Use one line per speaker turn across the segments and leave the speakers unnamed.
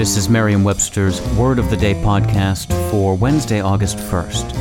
This is Merriam Webster's Word of the Day podcast for Wednesday, August 1st.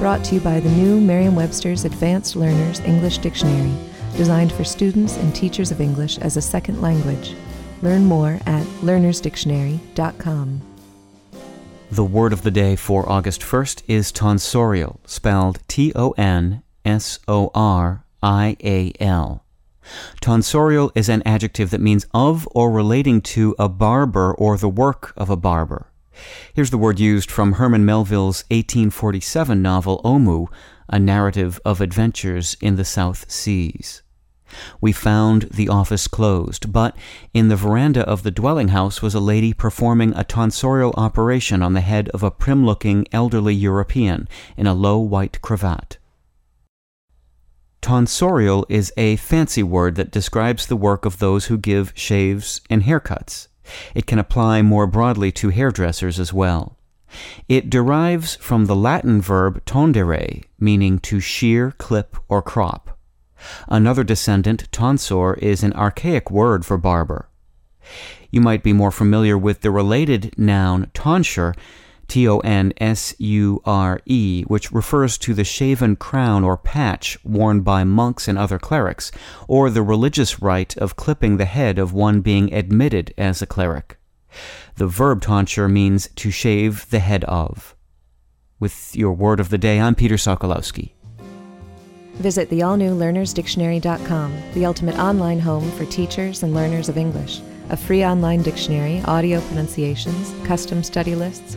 Brought to you by the new Merriam Webster's Advanced Learners English Dictionary, designed for students and teachers of English as a second language. Learn more at learnersdictionary.com.
The word of the day for August 1st is tonsorial, spelled T O N S O R I A L. Tonsorial is an adjective that means of or relating to a barber or the work of a barber. Here's the word used from Herman Melville's 1847 novel Omoo, a narrative of adventures in the South Seas. We found the office closed, but in the veranda of the dwelling house was a lady performing a tonsorial operation on the head of a prim looking elderly European in a low white cravat. Tonsorial is a fancy word that describes the work of those who give shaves and haircuts. It can apply more broadly to hairdressers as well. It derives from the Latin verb tondere, meaning to shear, clip, or crop. Another descendant, tonsor, is an archaic word for barber. You might be more familiar with the related noun tonsure, T O N S U R E, which refers to the shaven crown or patch worn by monks and other clerics, or the religious rite of clipping the head of one being admitted as a cleric. The verb tonsure means to shave the head of. With your word of the day, I'm Peter Sokolowski.
Visit the all new learnersdictionary.com, the ultimate online home for teachers and learners of English. A free online dictionary, audio pronunciations, custom study lists,